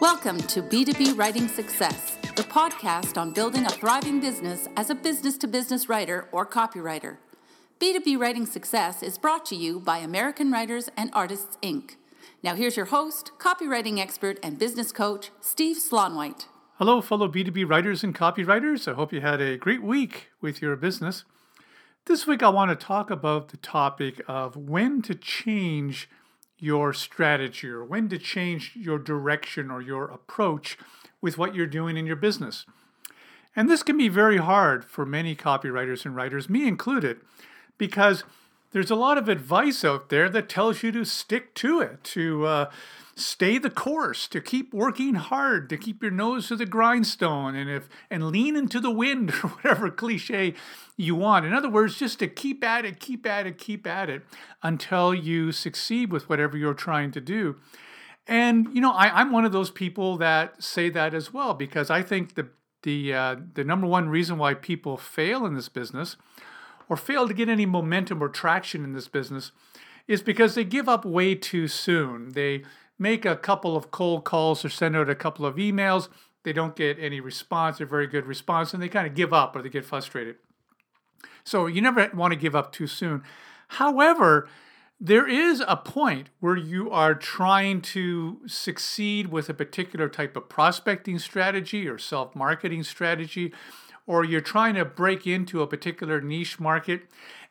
Welcome to B2B Writing Success, the podcast on building a thriving business as a business to business writer or copywriter. B2B Writing Success is brought to you by American Writers and Artists, Inc. Now, here's your host, copywriting expert, and business coach, Steve Slaunwhite. Hello, fellow B2B writers and copywriters. I hope you had a great week with your business. This week, I want to talk about the topic of when to change your strategy or when to change your direction or your approach with what you're doing in your business. And this can be very hard for many copywriters and writers, me included, because there's a lot of advice out there that tells you to stick to it, to uh, stay the course, to keep working hard, to keep your nose to the grindstone, and if and lean into the wind or whatever cliche you want. In other words, just to keep at it, keep at it, keep at it until you succeed with whatever you're trying to do. And you know, I, am one of those people that say that as well because I think the the uh, the number one reason why people fail in this business or fail to get any momentum or traction in this business is because they give up way too soon. They make a couple of cold calls or send out a couple of emails. They don't get any response or very good response, and they kind of give up or they get frustrated. So you never want to give up too soon. However, there is a point where you are trying to succeed with a particular type of prospecting strategy or self marketing strategy or you're trying to break into a particular niche market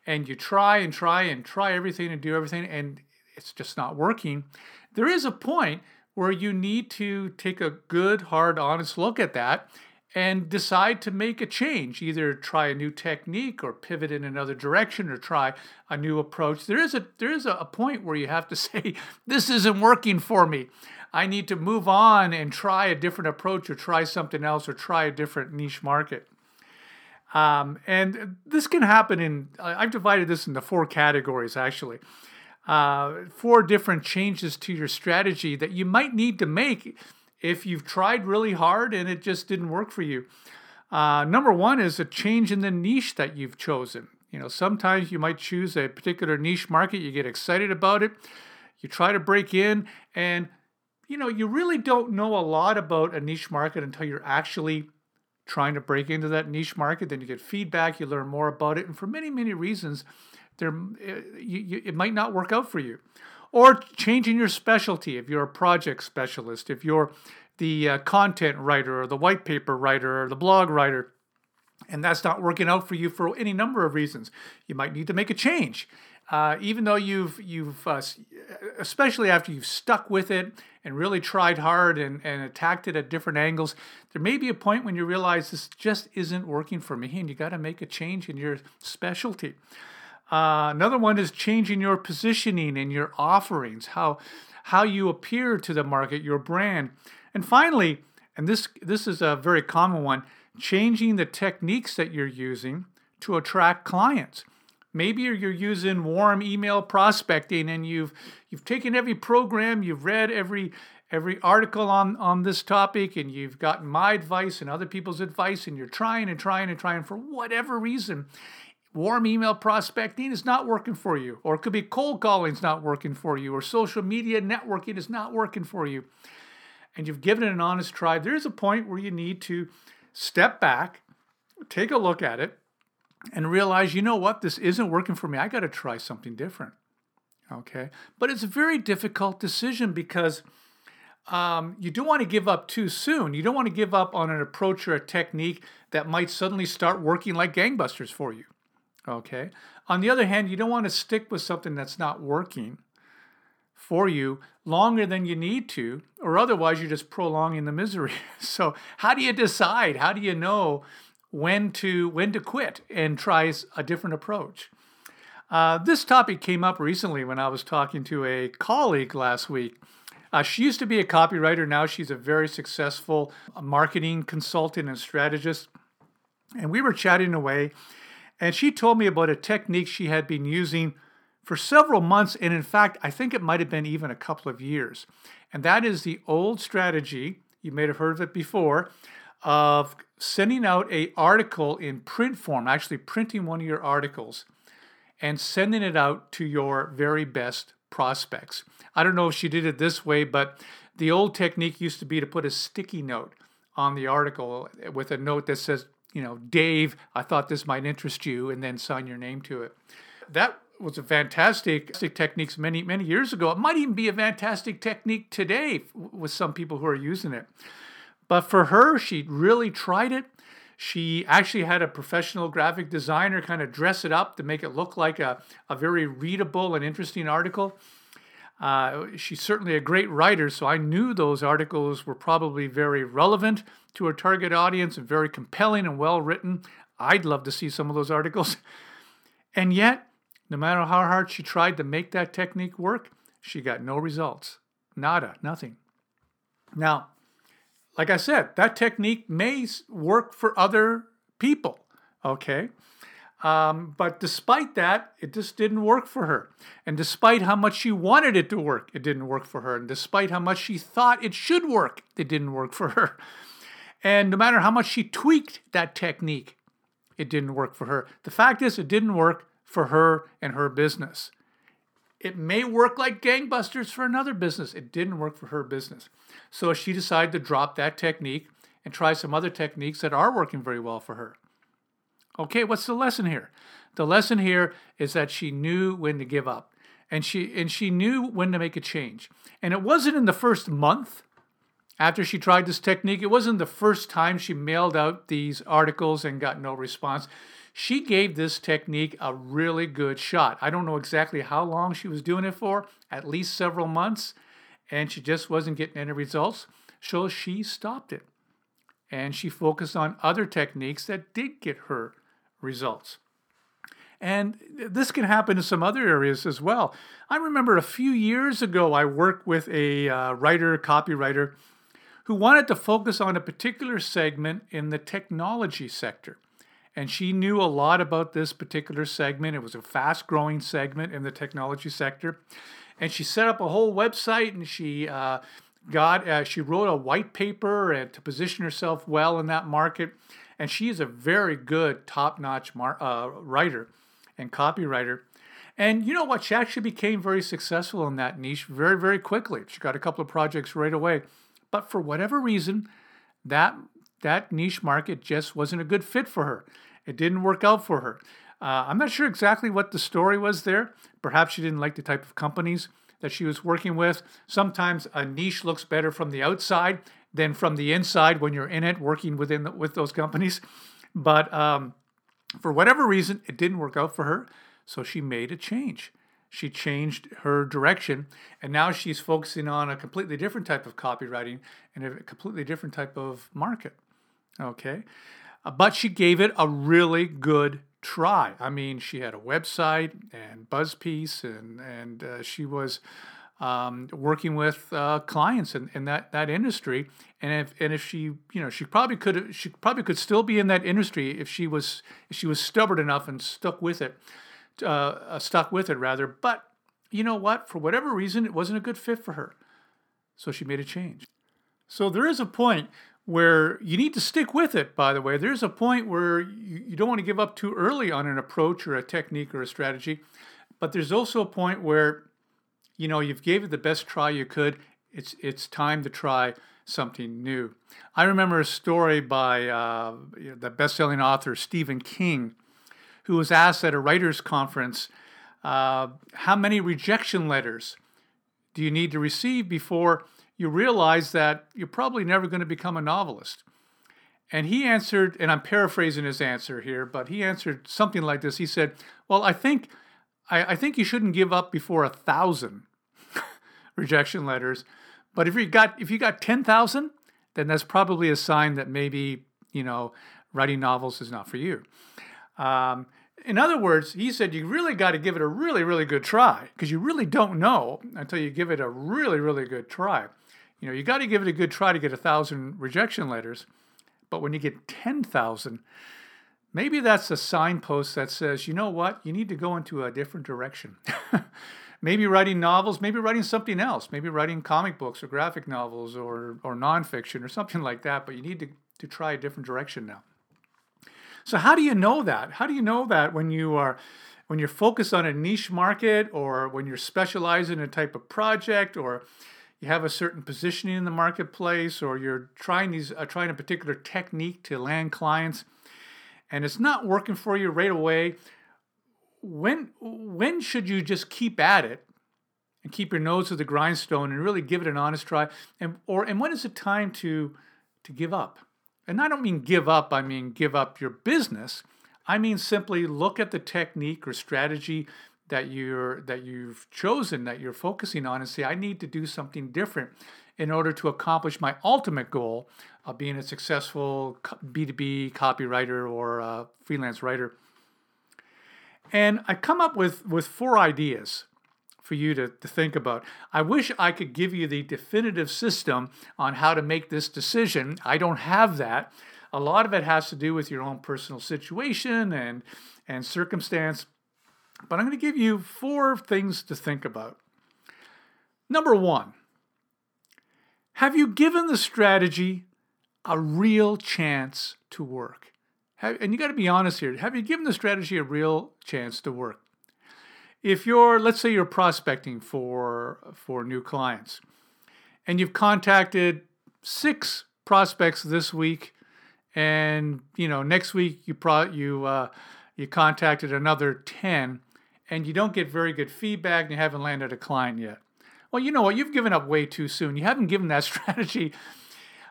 and you try and try and try everything and do everything and it's just not working, there is a point where you need to take a good, hard, honest look at that and decide to make a change either try a new technique or pivot in another direction or try a new approach. There is a there is a point where you have to say this isn't working for me. I need to move on and try a different approach or try something else or try a different niche market. Um, and this can happen in, I've divided this into four categories actually. Uh, four different changes to your strategy that you might need to make if you've tried really hard and it just didn't work for you. Uh, number one is a change in the niche that you've chosen. You know, sometimes you might choose a particular niche market, you get excited about it, you try to break in, and you know, you really don't know a lot about a niche market until you're actually trying to break into that niche market. Then you get feedback, you learn more about it, and for many, many reasons, there eh, you, you, it might not work out for you. Or changing your specialty if you're a project specialist, if you're the uh, content writer or the white paper writer or the blog writer, and that's not working out for you for any number of reasons. You might need to make a change. Uh, even though you've you've uh, especially after you've stuck with it and really tried hard and, and attacked it at different angles, there may be a point when you realize this just isn't working for me and you got to make a change in your specialty. Uh, another one is changing your positioning and your offerings, how, how you appear to the market, your brand. And finally, and this, this is a very common one, changing the techniques that you're using to attract clients. Maybe you're using warm email prospecting and you've you've taken every program, you've read every every article on on this topic and you've gotten my advice and other people's advice and you're trying and trying and trying for whatever reason warm email prospecting is not working for you or it could be cold calling is not working for you or social media networking is not working for you and you've given it an honest try there's a point where you need to step back take a look at it and realize, you know what, this isn't working for me. I got to try something different. Okay. But it's a very difficult decision because um, you don't want to give up too soon. You don't want to give up on an approach or a technique that might suddenly start working like gangbusters for you. Okay. On the other hand, you don't want to stick with something that's not working for you longer than you need to, or otherwise you're just prolonging the misery. So, how do you decide? How do you know when to when to quit and try a different approach. Uh, this topic came up recently when I was talking to a colleague last week. Uh, she used to be a copywriter. Now she's a very successful marketing consultant and strategist. And we were chatting away, and she told me about a technique she had been using for several months. And in fact, I think it might have been even a couple of years. And that is the old strategy. You may have heard of it before of sending out a article in print form, actually printing one of your articles and sending it out to your very best prospects. I don't know if she did it this way, but the old technique used to be to put a sticky note on the article with a note that says, you know, Dave, I thought this might interest you, and then sign your name to it. That was a fantastic technique many, many years ago. It might even be a fantastic technique today with some people who are using it. But for her, she really tried it. She actually had a professional graphic designer kind of dress it up to make it look like a, a very readable and interesting article. Uh, she's certainly a great writer, so I knew those articles were probably very relevant to her target audience and very compelling and well written. I'd love to see some of those articles. And yet, no matter how hard she tried to make that technique work, she got no results. Nada, nothing. Now, like I said, that technique may work for other people, okay? Um, but despite that, it just didn't work for her. And despite how much she wanted it to work, it didn't work for her. And despite how much she thought it should work, it didn't work for her. And no matter how much she tweaked that technique, it didn't work for her. The fact is, it didn't work for her and her business. It may work like gangbusters for another business. It didn't work for her business. So she decided to drop that technique and try some other techniques that are working very well for her. Okay, what's the lesson here? The lesson here is that she knew when to give up and she and she knew when to make a change. And it wasn't in the first month after she tried this technique. It wasn't the first time she mailed out these articles and got no response. She gave this technique a really good shot. I don't know exactly how long she was doing it for, at least several months, and she just wasn't getting any results. So she stopped it. And she focused on other techniques that did get her results. And this can happen in some other areas as well. I remember a few years ago, I worked with a uh, writer, copywriter, who wanted to focus on a particular segment in the technology sector. And she knew a lot about this particular segment. It was a fast growing segment in the technology sector. And she set up a whole website and she uh, got, uh, she wrote a white paper and to position herself well in that market. And she is a very good, top notch mar- uh, writer and copywriter. And you know what? She actually became very successful in that niche very, very quickly. She got a couple of projects right away. But for whatever reason, that that niche market just wasn't a good fit for her. It didn't work out for her. Uh, I'm not sure exactly what the story was there. Perhaps she didn't like the type of companies that she was working with. Sometimes a niche looks better from the outside than from the inside when you're in it, working within the, with those companies. But um, for whatever reason, it didn't work out for her, so she made a change. She changed her direction, and now she's focusing on a completely different type of copywriting and a completely different type of market. Okay. Uh, but she gave it a really good try. I mean, she had a website and BuzzPiece, and and uh, she was um, working with uh, clients in, in that, that industry. And if and if she you know she probably could she probably could still be in that industry if she was if she was stubborn enough and stuck with it, uh, uh stuck with it rather. But you know what? For whatever reason, it wasn't a good fit for her, so she made a change. So there is a point where you need to stick with it, by the way. There's a point where you, you don't want to give up too early on an approach or a technique or a strategy. But there's also a point where, you know, you've gave it the best try you could. It's, it's time to try something new. I remember a story by uh, the best-selling author Stephen King, who was asked at a writers' conference, uh, how many rejection letters do you need to receive before you realize that you're probably never going to become a novelist. And he answered, and I'm paraphrasing his answer here, but he answered something like this. He said, Well, I think I, I think you shouldn't give up before a thousand rejection letters. But if you got if you got ten thousand, then that's probably a sign that maybe, you know, writing novels is not for you. Um, in other words, he said you really got to give it a really, really good try because you really don't know until you give it a really, really good try. You know, you got to give it a good try to get a thousand rejection letters, but when you get 10,000, maybe that's a signpost that says, you know what, you need to go into a different direction. maybe writing novels, maybe writing something else, maybe writing comic books or graphic novels or, or nonfiction or something like that, but you need to, to try a different direction now. So how do you know that? How do you know that when you are when you're focused on a niche market or when you're specialized in a type of project or you have a certain positioning in the marketplace, or you're trying these uh, trying a particular technique to land clients, and it's not working for you right away. When when should you just keep at it and keep your nose to the grindstone and really give it an honest try? And or and when is it time to to give up? And I don't mean give up, I mean give up your business. I mean simply look at the technique or strategy that you're that you've chosen that you're focusing on and say I need to do something different in order to accomplish my ultimate goal of being a successful B2B copywriter or freelance writer. And I come up with with four ideas for you to, to think about. I wish I could give you the definitive system on how to make this decision. I don't have that. A lot of it has to do with your own personal situation and, and circumstance. But I'm going to give you four things to think about. Number one, have you given the strategy a real chance to work? Have, and you got to be honest here. Have you given the strategy a real chance to work? if you're let's say you're prospecting for for new clients and you've contacted six prospects this week and you know next week you pro you uh, you contacted another 10 and you don't get very good feedback and you haven't landed a client yet well you know what you've given up way too soon you haven't given that strategy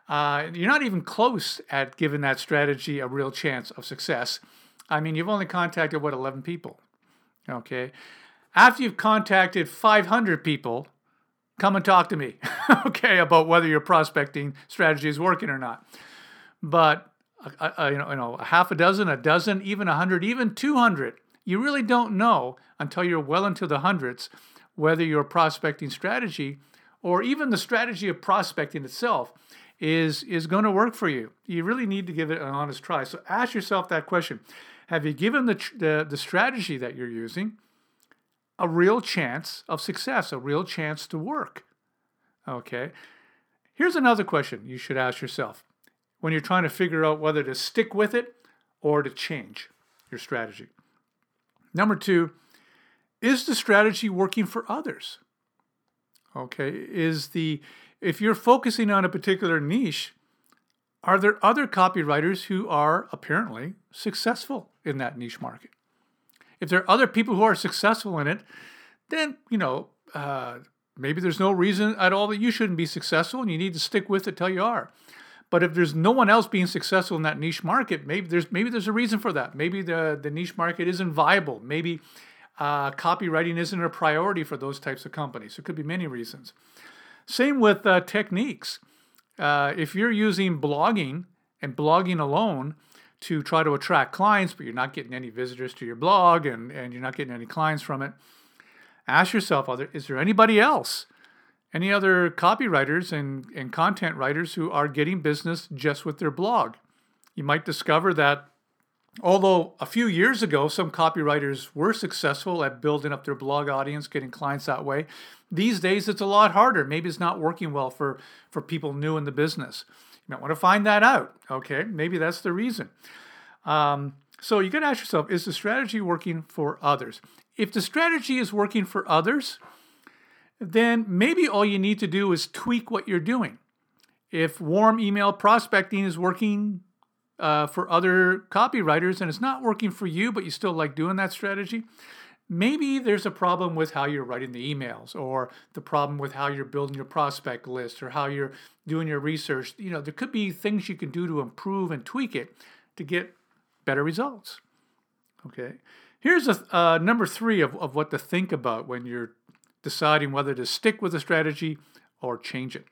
uh, you're not even close at giving that strategy a real chance of success. I mean you've only contacted what 11 people? Okay. After you've contacted 500 people, come and talk to me, okay, about whether your prospecting strategy is working or not. But uh, uh, you, know, you know, a half a dozen, a dozen, even a hundred, even 200, you really don't know until you're well into the hundreds whether your prospecting strategy or even the strategy of prospecting itself is is going to work for you. You really need to give it an honest try. So ask yourself that question: Have you given the the, the strategy that you're using? a real chance of success, a real chance to work. Okay. Here's another question you should ask yourself when you're trying to figure out whether to stick with it or to change your strategy. Number two, is the strategy working for others? Okay, is the if you're focusing on a particular niche, are there other copywriters who are apparently successful in that niche market? If there are other people who are successful in it, then, you know, uh, maybe there's no reason at all that you shouldn't be successful and you need to stick with it till you are. But if there's no one else being successful in that niche market, maybe there's maybe there's a reason for that. Maybe the, the niche market isn't viable. Maybe uh, copywriting isn't a priority for those types of companies. It could be many reasons. Same with uh, techniques. Uh, if you're using blogging and blogging alone, to try to attract clients, but you're not getting any visitors to your blog and, and you're not getting any clients from it, ask yourself, is there anybody else, any other copywriters and, and content writers who are getting business just with their blog? You might discover that although a few years ago some copywriters were successful at building up their blog audience, getting clients that way, these days it's a lot harder. Maybe it's not working well for, for people new in the business. You might want to find that out. Okay, maybe that's the reason. Um, so you got to ask yourself is the strategy working for others? If the strategy is working for others, then maybe all you need to do is tweak what you're doing. If warm email prospecting is working uh, for other copywriters and it's not working for you, but you still like doing that strategy, maybe there's a problem with how you're writing the emails or the problem with how you're building your prospect list or how you're doing your research. You know there could be things you can do to improve and tweak it to get better results. Okay. Here's a uh, number three of, of what to think about when you're deciding whether to stick with a strategy or change it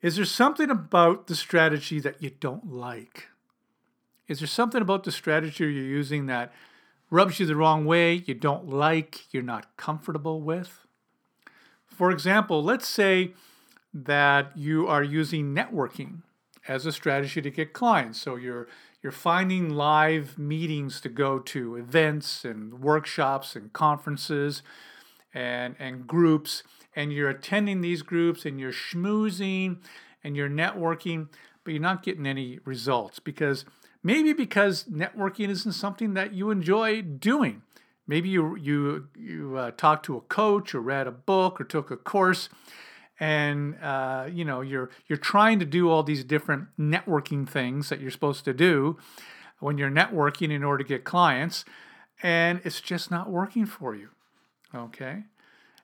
is there something about the strategy that you don't like is there something about the strategy you're using that rubs you the wrong way, you don't like, you're not comfortable with. For example, let's say that you are using networking as a strategy to get clients. So you're you're finding live meetings to go to, events and workshops and conferences and and groups and you're attending these groups and you're schmoozing and you're networking, but you're not getting any results because Maybe because networking isn't something that you enjoy doing. Maybe you you you uh, talked to a coach or read a book or took a course, and uh, you know you're you're trying to do all these different networking things that you're supposed to do when you're networking in order to get clients, and it's just not working for you. Okay,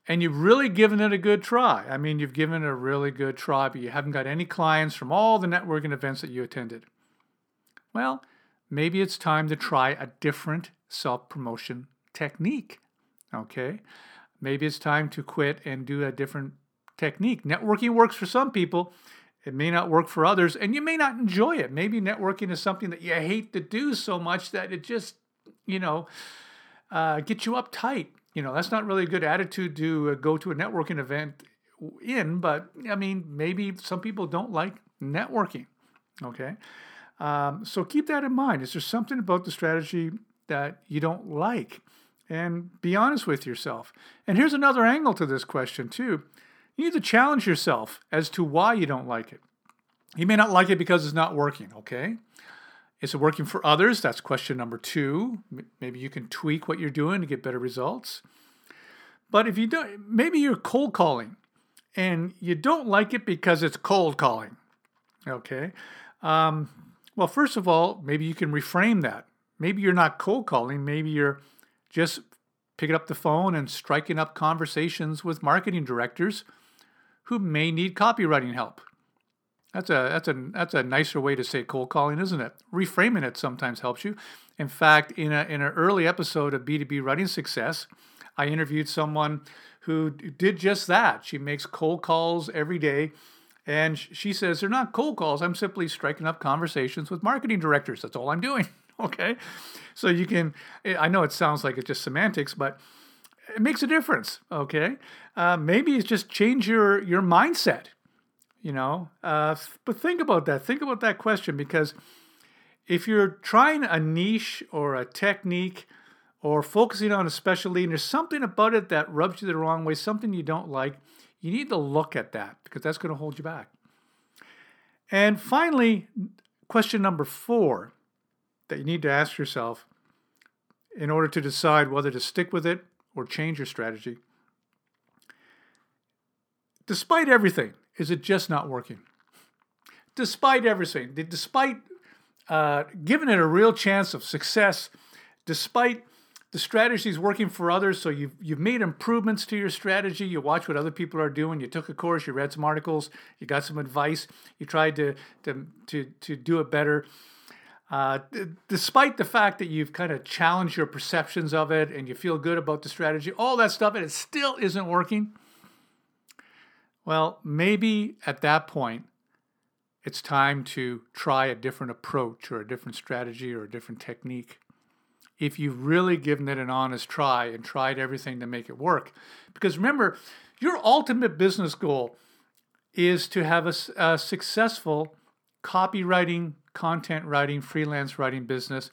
and you've really given it a good try. I mean, you've given it a really good try, but you haven't got any clients from all the networking events that you attended. Well, maybe it's time to try a different self promotion technique. Okay? Maybe it's time to quit and do a different technique. Networking works for some people, it may not work for others, and you may not enjoy it. Maybe networking is something that you hate to do so much that it just, you know, uh, gets you uptight. You know, that's not really a good attitude to uh, go to a networking event in, but I mean, maybe some people don't like networking. Okay. Um, so keep that in mind. Is there something about the strategy that you don't like? And be honest with yourself. And here's another angle to this question, too. You need to challenge yourself as to why you don't like it. You may not like it because it's not working, okay? Is it working for others? That's question number two. Maybe you can tweak what you're doing to get better results. But if you don't, maybe you're cold calling and you don't like it because it's cold calling, okay? Um, well, first of all, maybe you can reframe that. Maybe you're not cold calling, maybe you're just picking up the phone and striking up conversations with marketing directors who may need copywriting help. That's a that's a that's a nicer way to say cold calling, isn't it? Reframing it sometimes helps you. In fact, in a in an early episode of B2B Writing Success, I interviewed someone who did just that. She makes cold calls every day and she says, they're not cold calls. I'm simply striking up conversations with marketing directors. That's all I'm doing. okay. So you can, I know it sounds like it's just semantics, but it makes a difference. Okay. Uh, maybe it's just change your, your mindset, you know. Uh, but think about that. Think about that question because if you're trying a niche or a technique, or focusing on a specialty and there's something about it that rubs you the wrong way, something you don't like, you need to look at that because that's going to hold you back. And finally, question number four that you need to ask yourself in order to decide whether to stick with it or change your strategy. Despite everything, is it just not working? Despite everything, despite uh, giving it a real chance of success, despite the strategies working for others. So you've you've made improvements to your strategy. You watch what other people are doing. You took a course. You read some articles. You got some advice. You tried to to to to do it better. Uh, despite the fact that you've kind of challenged your perceptions of it and you feel good about the strategy, all that stuff, and it still isn't working. Well, maybe at that point, it's time to try a different approach or a different strategy or a different technique if you've really given it an honest try and tried everything to make it work. Because remember, your ultimate business goal is to have a, a successful copywriting, content writing, freelance writing business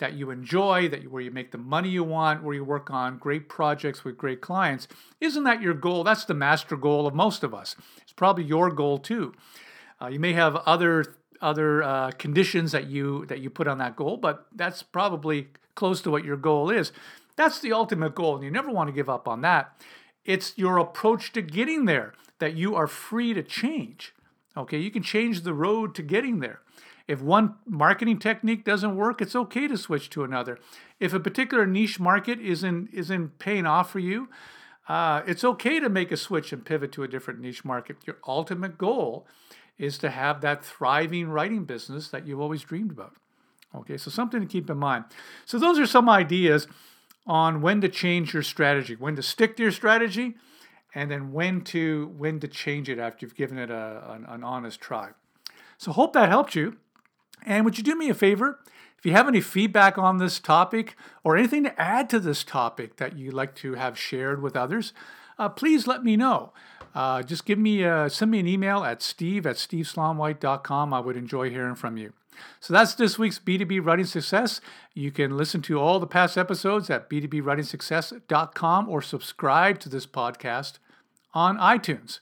that you enjoy, that you, where you make the money you want, where you work on great projects with great clients. Isn't that your goal? That's the master goal of most of us. It's probably your goal too. Uh, you may have other other uh, conditions that you that you put on that goal, but that's probably close to what your goal is. That's the ultimate goal, and you never want to give up on that. It's your approach to getting there that you are free to change. Okay, you can change the road to getting there. If one marketing technique doesn't work, it's okay to switch to another. If a particular niche market isn't isn't paying off for you, uh, it's okay to make a switch and pivot to a different niche market. Your ultimate goal is to have that thriving writing business that you've always dreamed about. Okay, so something to keep in mind. So those are some ideas on when to change your strategy, when to stick to your strategy, and then when to when to change it after you've given it a, an, an honest try. So hope that helped you. And would you do me a favor? If you have any feedback on this topic or anything to add to this topic that you'd like to have shared with others, uh, please let me know. Uh, just give me a, send me an email at steve at steveslaunwhite.com. I would enjoy hearing from you. So that's this week's B2B Writing Success. You can listen to all the past episodes at b2bwritingsuccess.com or subscribe to this podcast on iTunes.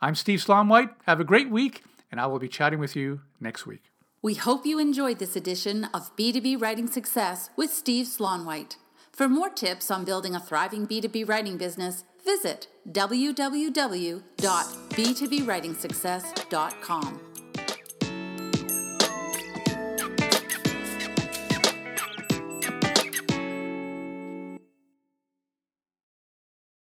I'm Steve Slaunwhite. Have a great week, and I will be chatting with you next week. We hope you enjoyed this edition of B2B Writing Success with Steve Slaunwhite. For more tips on building a thriving B2B writing business, visit www.b2bwritingsuccess.com.